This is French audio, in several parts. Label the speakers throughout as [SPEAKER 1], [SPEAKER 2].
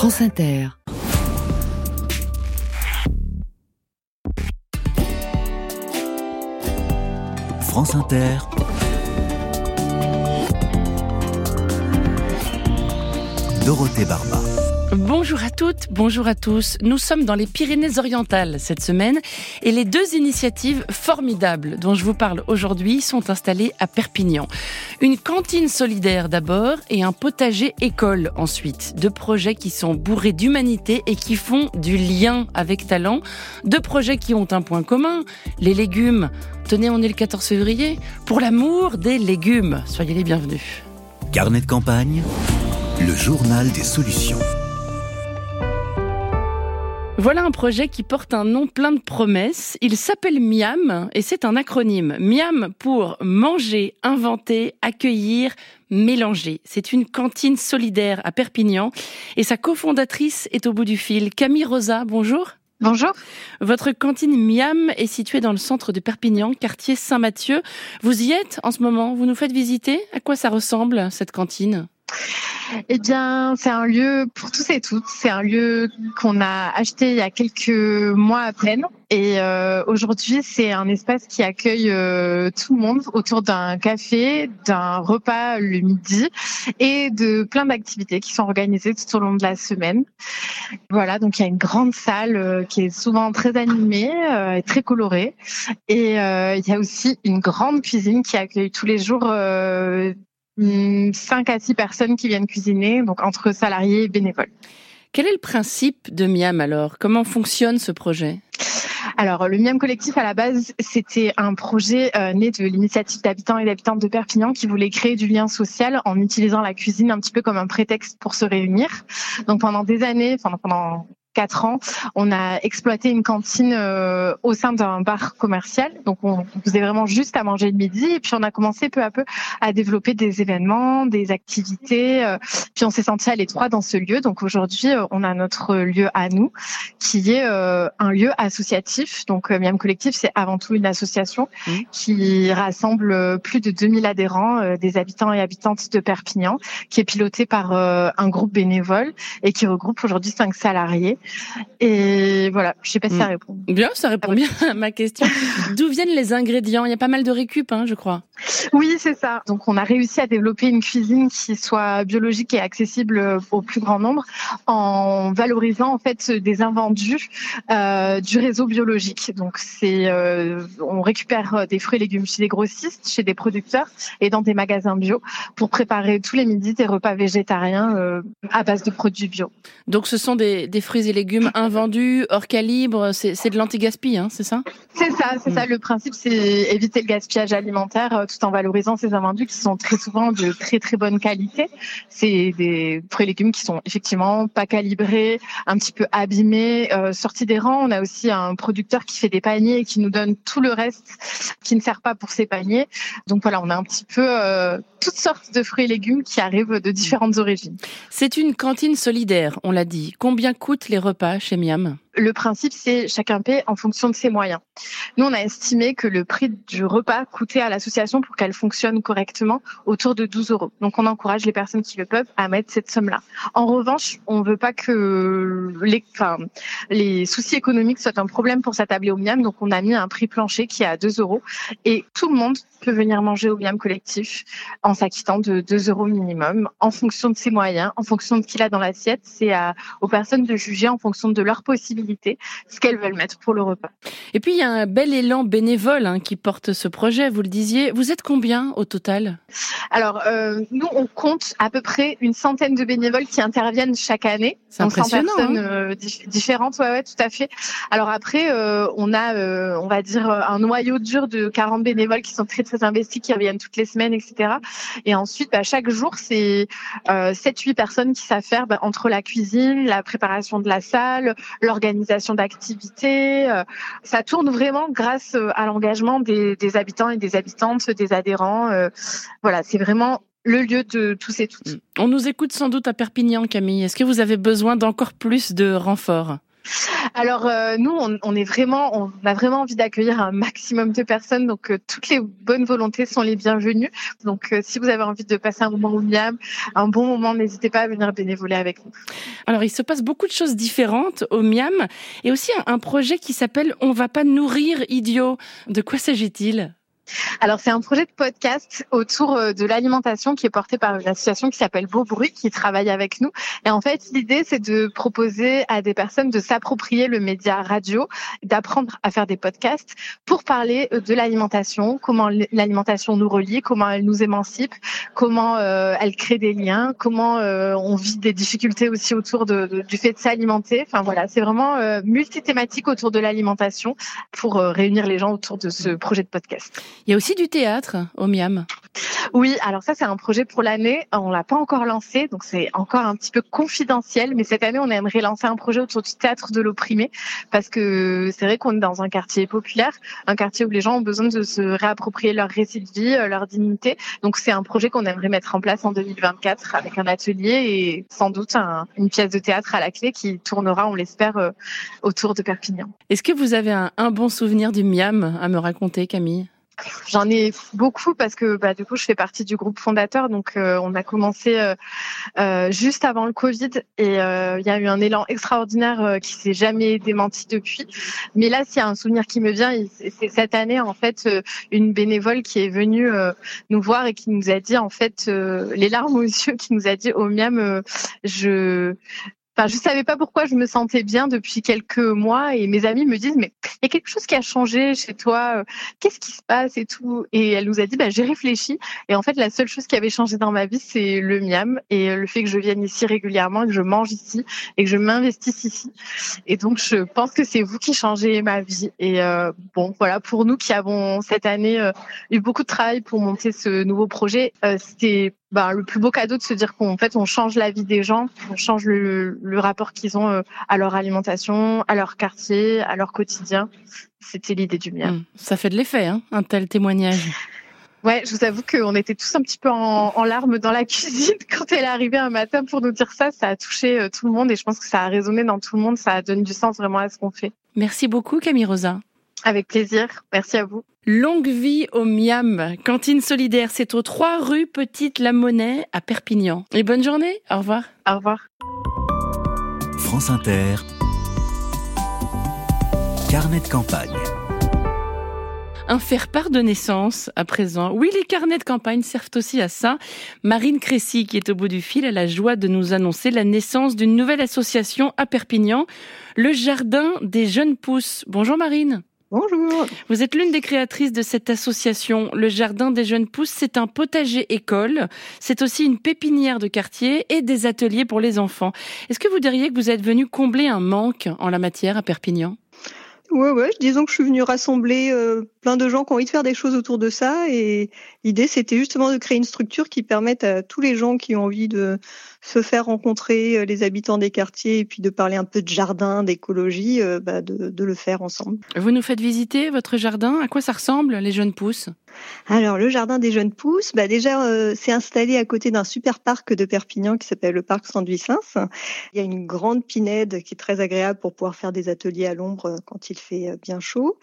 [SPEAKER 1] France Inter.
[SPEAKER 2] France Inter. Dorothée Barba.
[SPEAKER 3] Bonjour à toutes, bonjour à tous. Nous sommes dans les Pyrénées-Orientales cette semaine et les deux initiatives formidables dont je vous parle aujourd'hui sont installées à Perpignan. Une cantine solidaire d'abord et un potager école ensuite. Deux projets qui sont bourrés d'humanité et qui font du lien avec talent. Deux projets qui ont un point commun, les légumes. Tenez, on est le 14 février. Pour l'amour des légumes. Soyez les bienvenus.
[SPEAKER 2] Carnet de campagne, le journal des solutions.
[SPEAKER 3] Voilà un projet qui porte un nom plein de promesses. Il s'appelle MIAM et c'est un acronyme. MIAM pour manger, inventer, accueillir, mélanger. C'est une cantine solidaire à Perpignan et sa cofondatrice est au bout du fil. Camille Rosa, bonjour.
[SPEAKER 4] Bonjour.
[SPEAKER 3] Votre cantine Miam est située dans le centre de Perpignan, quartier Saint-Mathieu. Vous y êtes en ce moment, vous nous faites visiter. À quoi ça ressemble cette cantine?
[SPEAKER 4] Eh bien, c'est un lieu pour tous et toutes. C'est un lieu qu'on a acheté il y a quelques mois à peine. Et euh, aujourd'hui, c'est un espace qui accueille euh, tout le monde autour d'un café, d'un repas le midi et de plein d'activités qui sont organisées tout au long de la semaine. Voilà, donc il y a une grande salle euh, qui est souvent très animée et très colorée. Et il y a aussi une grande cuisine qui accueille tous les jours 5 à 6 personnes qui viennent cuisiner, donc entre salariés et bénévoles.
[SPEAKER 3] Quel est le principe de Miam alors? Comment fonctionne ce projet?
[SPEAKER 4] Alors, le Miam Collectif, à la base, c'était un projet euh, né de l'initiative d'habitants et d'habitantes de Perpignan qui voulait créer du lien social en utilisant la cuisine un petit peu comme un prétexte pour se réunir. Donc, pendant des années, pendant, pendant quatre ans, on a exploité une cantine euh, au sein d'un bar commercial. Donc on faisait vraiment juste à manger le midi et puis on a commencé peu à peu à développer des événements, des activités. Euh, puis on s'est senti à l'étroit dans ce lieu. Donc aujourd'hui, euh, on a notre lieu à nous qui est un lieu associatif. Donc Miam Collectif, c'est avant tout une association mmh. qui rassemble plus de 2000 adhérents, des habitants et habitantes de Perpignan, qui est piloté par un groupe bénévole et qui regroupe aujourd'hui cinq salariés. Et voilà, je sais pas si ça mm. répond.
[SPEAKER 3] Bien, ça répond bien à ma question. D'où viennent les ingrédients? Il y a pas mal de récup, hein, je crois.
[SPEAKER 4] Oui, c'est ça. Donc, on a réussi à développer une cuisine qui soit biologique et accessible au plus grand nombre en valorisant en fait des invendus euh, du réseau biologique. Donc, c'est euh, on récupère des fruits et légumes chez des grossistes, chez des producteurs et dans des magasins bio pour préparer tous les midis des repas végétariens euh, à base de produits bio.
[SPEAKER 3] Donc, ce sont des, des fruits et légumes invendus, hors calibre, c'est de l'anti-gaspi, hein, c'est ça?
[SPEAKER 4] C'est ça, c'est ça. Le principe, c'est éviter le gaspillage alimentaire euh, tout en valorisant ces invendus qui sont très souvent de très très bonne qualité. C'est des fruits et légumes qui sont effectivement pas calibrés, un petit peu abîmés, euh, sortis des rangs. On a aussi un producteur qui fait des paniers et qui nous donne tout le reste qui ne sert pas pour ces paniers. Donc voilà, on a un petit peu euh, toutes sortes de fruits et légumes qui arrivent de différentes origines.
[SPEAKER 3] C'est une cantine solidaire, on l'a dit. Combien coûtent les repas chez Miam
[SPEAKER 4] le principe, c'est chacun paie en fonction de ses moyens. Nous, on a estimé que le prix du repas coûtait à l'association pour qu'elle fonctionne correctement autour de 12 euros. Donc, on encourage les personnes qui le peuvent à mettre cette somme-là. En revanche, on veut pas que les, les soucis économiques soient un problème pour s'attabler au Miam. Donc, on a mis un prix plancher qui est à 2 euros. Et tout le monde peut venir manger au Miam collectif en s'acquittant de 2 euros minimum, en fonction de ses moyens, en fonction de ce qu'il a dans l'assiette. C'est aux personnes de juger en fonction de leurs possibilités ce qu'elles veulent mettre pour le repas.
[SPEAKER 3] Et puis il y a un bel élan bénévole hein, qui porte ce projet, vous le disiez. Vous êtes combien au total?
[SPEAKER 4] Alors euh, nous on compte à peu près une centaine de bénévoles qui interviennent chaque année.
[SPEAKER 3] C'est impressionnant.
[SPEAKER 4] personnes hein. euh, différentes, ouais, ouais, tout à fait. Alors après euh, on a, on va dire un noyau dur de 40 bénévoles qui sont très très investis, qui reviennent toutes les semaines, etc. Et ensuite bah, chaque jour c'est 7-8 personnes qui faire bah, entre la cuisine, la préparation de la salle, l'organisation d'activités. Euh, ça tourne vraiment grâce euh, à l'engagement des, habitants et des habitantes, des adhérents. Euh, voilà, c'est vraiment le lieu de tous et toutes.
[SPEAKER 3] On nous écoute sans doute à Perpignan, Camille. Est-ce que vous avez besoin d'encore plus de renforts?
[SPEAKER 4] Alors euh, nous, on, est vraiment, on a vraiment envie d'accueillir un maximum de personnes, donc euh, toutes les bonnes volontés sont les bienvenues. Donc euh, si vous avez envie de passer un moment au Miam, un bon moment, n'hésitez pas à venir bénévoler avec nous.
[SPEAKER 3] Alors il se passe beaucoup de choses différentes au Miam et aussi un, un projet qui s'appelle On va pas nourrir idiot. De quoi s'agit-il?
[SPEAKER 4] Alors c'est un projet de podcast autour euh, de l'alimentation qui est porté par une association qui s'appelle Beau Bruit qui travaille avec nous. Et en fait l'idée c'est de proposer à des personnes de s'approprier le média radio, d'apprendre à faire des podcasts pour parler euh, de l'alimentation, comment l'alimentation nous relie, comment elle nous émancipe, comment euh, elle crée des liens, comment on vit des difficultés aussi autour de, du fait de s'alimenter. Enfin voilà, c'est vraiment multithématique autour de l'alimentation pour réunir les gens autour de ce projet de podcast.
[SPEAKER 3] Il y a aussi du théâtre au Miam.
[SPEAKER 4] Oui, alors ça c'est un projet pour l'année. On l'a pas encore lancé, donc c'est encore un petit peu confidentiel. Mais cette année, on aimerait lancer un projet autour du théâtre de l'opprimé, parce que c'est vrai qu'on est dans un quartier populaire, un quartier où les gens ont besoin de se réapproprier leur récit de vie, euh, leur dignité. Donc c'est un projet qu'on aimerait mettre en place en 2024 avec un atelier et sans doute une pièce de théâtre à la clé qui tournera, on l'espère, euh, autour de Perpignan.
[SPEAKER 3] Est-ce que vous avez un, un bon souvenir du Miam à me raconter, Camille?
[SPEAKER 4] J'en ai beaucoup parce que bah, du coup je fais partie du groupe fondateur, donc euh, on a commencé euh, euh, juste avant le Covid et il y a eu un élan extraordinaire qui s'est jamais démenti depuis. Mais là, s'il y a un souvenir qui me vient, c'est cette année en fait une bénévole qui est venue nous voir et qui nous a dit en fait les larmes aux yeux, qui nous a dit au miam je Enfin, je savais pas pourquoi je me sentais bien depuis quelques mois et mes amis me disent mais il y a quelque chose qui a changé chez toi, euh, qu'est-ce qui se passe et tout. Et elle nous a dit bah j'ai réfléchi et en fait la seule chose qui avait changé dans ma vie c'est le miam et le fait que je vienne ici régulièrement, que je mange ici et que je m'investisse ici. Et donc je pense que c'est vous qui changez ma vie. Et euh, bon voilà pour nous qui avons cette année euh, eu beaucoup de travail pour monter ce nouveau projet, c'était bah, le plus beau cadeau de se dire qu'en fait on change la vie des gens, on change le, le rapport qu'ils ont euh, à leur alimentation, à leur quartier, à leur quotidien. C'était l'idée du mien. Mmh.
[SPEAKER 3] Ça fait de l'effet, hein, un tel témoignage.
[SPEAKER 4] Ouais, je vous avoue qu'on était tous un petit peu en, en, larmes dans la cuisine quand elle est arrivée un matin pour nous dire ça. Ça a touché euh, tout le monde et je pense que ça a résonné dans tout le monde. Ça donne du sens vraiment à ce qu'on fait.
[SPEAKER 3] Merci beaucoup Camille Rosa.
[SPEAKER 4] Avec plaisir. Merci à vous.
[SPEAKER 3] Longue vie au Miam. Cantine solidaire, c'est aux 3 rue Petite La Monnaie à Perpignan. Et bonne journée. Au revoir.
[SPEAKER 4] Au revoir.
[SPEAKER 2] France Inter. Carnet de campagne.
[SPEAKER 3] Un faire-part de naissance à présent. Oui, les carnets de campagne servent aussi à ça. Marine Crécy, qui est au bout du fil, a la joie de nous annoncer la naissance d'une nouvelle association à Perpignan, le Jardin des Jeunes Pousses. Bonjour Marine.
[SPEAKER 1] Bonjour.
[SPEAKER 3] Vous êtes l'une des créatrices de cette association. Le Jardin des Jeunes Pousses, c'est un potager école. C'est aussi une pépinière de quartier et des ateliers pour les enfants. Est-ce que vous diriez que vous êtes venu combler un manque en la matière à Perpignan?
[SPEAKER 1] Ouais, ouais, disons que je suis venue rassembler euh, plein de gens qui ont envie de faire des choses autour de ça. Et l'idée, c'était justement de créer une structure qui permette à tous les gens qui ont envie de se faire rencontrer euh, les habitants des quartiers et puis de parler un peu de jardin, d'écologie, euh, bah de, de, le faire ensemble.
[SPEAKER 3] Vous nous faites visiter votre jardin. À quoi ça ressemble, les jeunes pousses?
[SPEAKER 1] Alors, le jardin des jeunes pousses, bah déjà, euh, c'est installé à côté d'un super parc de Perpignan qui s'appelle le parc Saint-Vicence. Il y a une grande pinède qui est très agréable pour pouvoir faire des ateliers à l'ombre quand il fait bien chaud.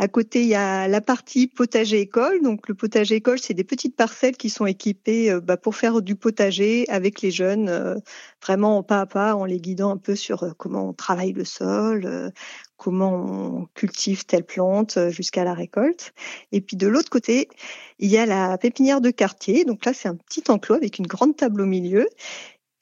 [SPEAKER 1] À côté, il y a la partie potager-école. Donc, le potager-école, c'est des petites parcelles qui sont équipées euh, bah, pour faire du potager avec les jeunes, euh, vraiment pas à pas, en les guidant un peu sur euh, comment on travaille le sol, comment on cultive telle plante jusqu'à la récolte. Et puis, de l'autre côté, il y a la pépinière de quartier. Donc là, c'est un petit enclos avec une grande table au milieu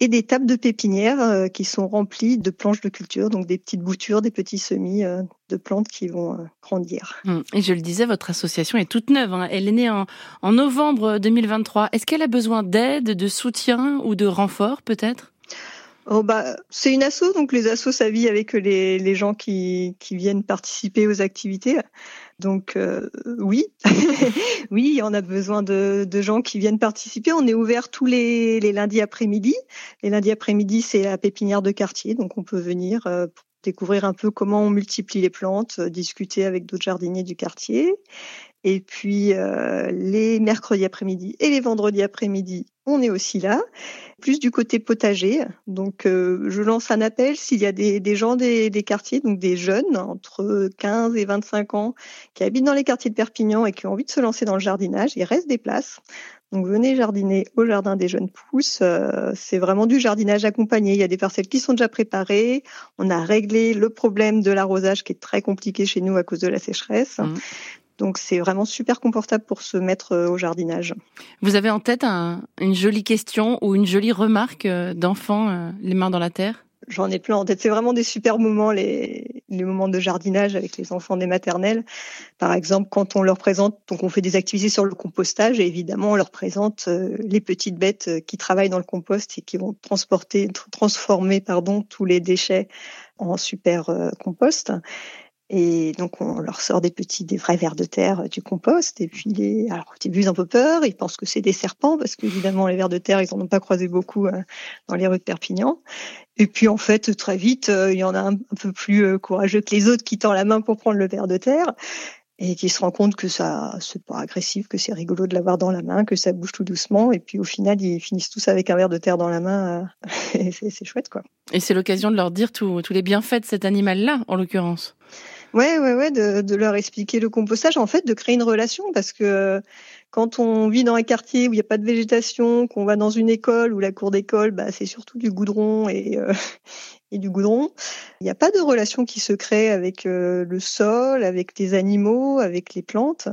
[SPEAKER 1] et des tables de pépinière euh, qui sont remplies de planches de culture, donc des petites boutures, des petits semis euh, de plantes qui vont euh, grandir.
[SPEAKER 3] Hum, et je le disais, votre association est toute neuve. Hein. Elle est née en, en novembre 2023. Est-ce qu'elle a besoin d'aide, de soutien ou de renfort peut-être?
[SPEAKER 1] Oh bah, c'est une asso, donc les assos, ça vit avec les, les gens qui, qui viennent participer aux activités. Donc euh, oui, oui, on a besoin de, gens qui viennent participer. On est ouvert tous les, lundis après-midi. Les lundis après-midi, c'est la pépinière de quartier, donc on peut venir euh, découvrir un peu comment on multiplie les plantes, euh, discuter avec d'autres jardiniers du quartier. Et puis les mercredis après-midi et les vendredis après-midi, on est aussi là. Plus du côté potager. Donc, euh, je lance un appel s'il y a des, gens des, quartiers, donc des jeunes entre 15 et 25 ans qui habitent dans les quartiers de Perpignan et qui ont envie de se lancer dans le jardinage. Il reste des places. Donc venez jardiner au jardin des jeunes pousses. Euh, c'est vraiment du jardinage accompagné. Il y a des parcelles qui sont déjà préparées. On a réglé le problème de l'arrosage qui est très compliqué chez nous à cause de la sécheresse. Mmh. Donc c'est vraiment super confortable pour se mettre euh, au jardinage.
[SPEAKER 3] Vous avez en tête une jolie question ou une jolie remarque euh, d'enfant, euh, les mains dans la terre?
[SPEAKER 1] J'en ai plein en tête. C'est vraiment des super moments, les, les moments de jardinage avec les enfants des maternelles. Par exemple, quand on leur présente, donc on fait des activités sur le compostage et évidemment on leur présente les petites bêtes qui travaillent dans le compost et qui vont transporter, transformer pardon tous les déchets en super compost. Et donc, on leur sort des petits, des vrais vers de terre euh, du compost. Et puis, les... alors, au début, ils ont un peu peur. Ils pensent que c'est des serpents parce qu'évidemment, les vers de terre, ils en ont pas croisé beaucoup euh, dans les rues de Perpignan. Et puis, en fait, très vite, euh, il y en a un, peu plus courageux que les autres qui tend la main pour prendre le ver de terre et qui se rend compte que ça, c'est pas agressif, que c'est rigolo de l'avoir dans la main, que ça bouge tout doucement. Et puis, au final, ils finissent tous avec un verre de terre dans la main. et c'est chouette, quoi.
[SPEAKER 3] Et c'est l'occasion de leur dire tous les bienfaits de cet animal-là, en l'occurrence.
[SPEAKER 1] Ouais, ouais, ouais, de, leur expliquer le compostage, en fait, de créer une relation, parce que quand on vit dans un quartier où il n'y a pas de végétation, qu'on va dans une école où la cour d'école, bah, c'est surtout du goudron et, euh, et du goudron, il n'y a pas de relation qui se crée avec euh, le sol, avec les animaux, avec les plantes.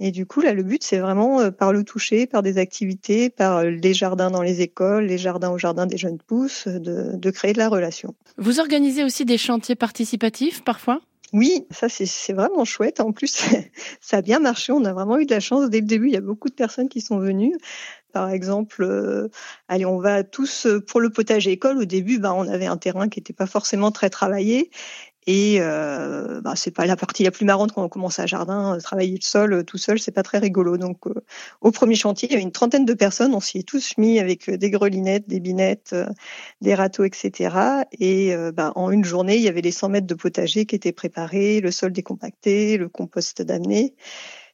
[SPEAKER 1] Et du coup, là, le but, c'est vraiment euh, par le toucher, par des activités, par les jardins dans les écoles, les jardins au jardin des jeunes pousses, de, de créer de la relation.
[SPEAKER 3] Vous organisez aussi des chantiers participatifs parfois?
[SPEAKER 1] Oui, ça c'est vraiment chouette. En plus, ça a bien marché. On a vraiment eu de la chance dès le début. Il y a beaucoup de personnes qui sont venues. Par exemple, euh, allez, on va tous euh, pour le potager école. Au début, bah, on avait un terrain qui n'était pas forcément très travaillé et euh, bah, c'est pas la partie la plus marrante quand on commence à jardin, euh, travailler le sol euh, tout seul, c'est pas très rigolo. Donc euh, au premier chantier, il y avait une trentaine de personnes, on s'y est tous mis avec des grelinettes, des binettes, des râteaux, etc. Et bah, en une journée, il y avait les 100 mètres de potager qui étaient préparés, le sol décompacté, le compost d'amener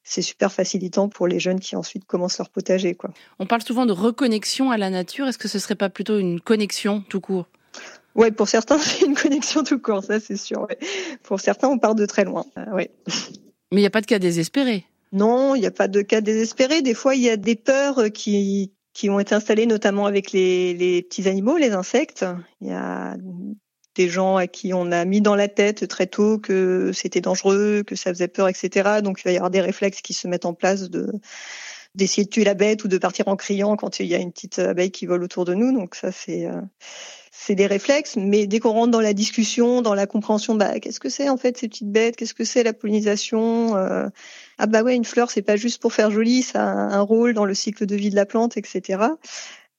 [SPEAKER 1] c'est super facilitant pour les jeunes qui ensuite commencent leur potager. Quoi.
[SPEAKER 3] On parle souvent de reconnexion à la nature. Est-ce que ce serait pas plutôt une connexion tout court?
[SPEAKER 1] Ouais, pour certains, c'est une connexion tout court, ça c'est sûr. Pour certains, on part de très loin. Euh, ouais.
[SPEAKER 3] Mais il n'y a pas de cas désespérés.
[SPEAKER 1] Non, il n'y a pas de cas désespérés. Des fois, il y a des peurs qui, qui ont été installées, notamment avec les, les petits animaux, les insectes. Il y a des gens à qui on a mis dans la tête très tôt que c'était dangereux, que ça faisait peur, etc. Donc il va y avoir des réflexes qui se mettent en place de d'essayer de tuer la bête ou de partir en criant quand il y a une petite abeille qui vole autour de nous. Donc ça c'est euh, c'est des réflexes, mais dès qu'on rentre dans la discussion, dans la compréhension, bah qu'est-ce que c'est en fait ces petites bêtes, qu'est-ce que c'est la pollinisation? Euh, Ah bah ouais, une fleur c'est pas juste pour faire joli, ça a un rôle dans le cycle de vie de la plante, etc.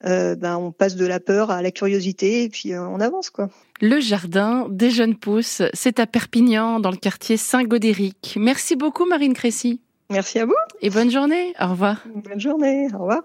[SPEAKER 1] Euh, ben on passe de la peur à la curiosité et puis euh, on avance quoi.
[SPEAKER 3] Le jardin des jeunes pousses, c'est à Perpignan dans le quartier Saint-Godéric. Merci beaucoup Marine Crécy.
[SPEAKER 1] Merci à vous.
[SPEAKER 3] Et bonne journée. Au revoir.
[SPEAKER 1] Bonne journée. Au revoir.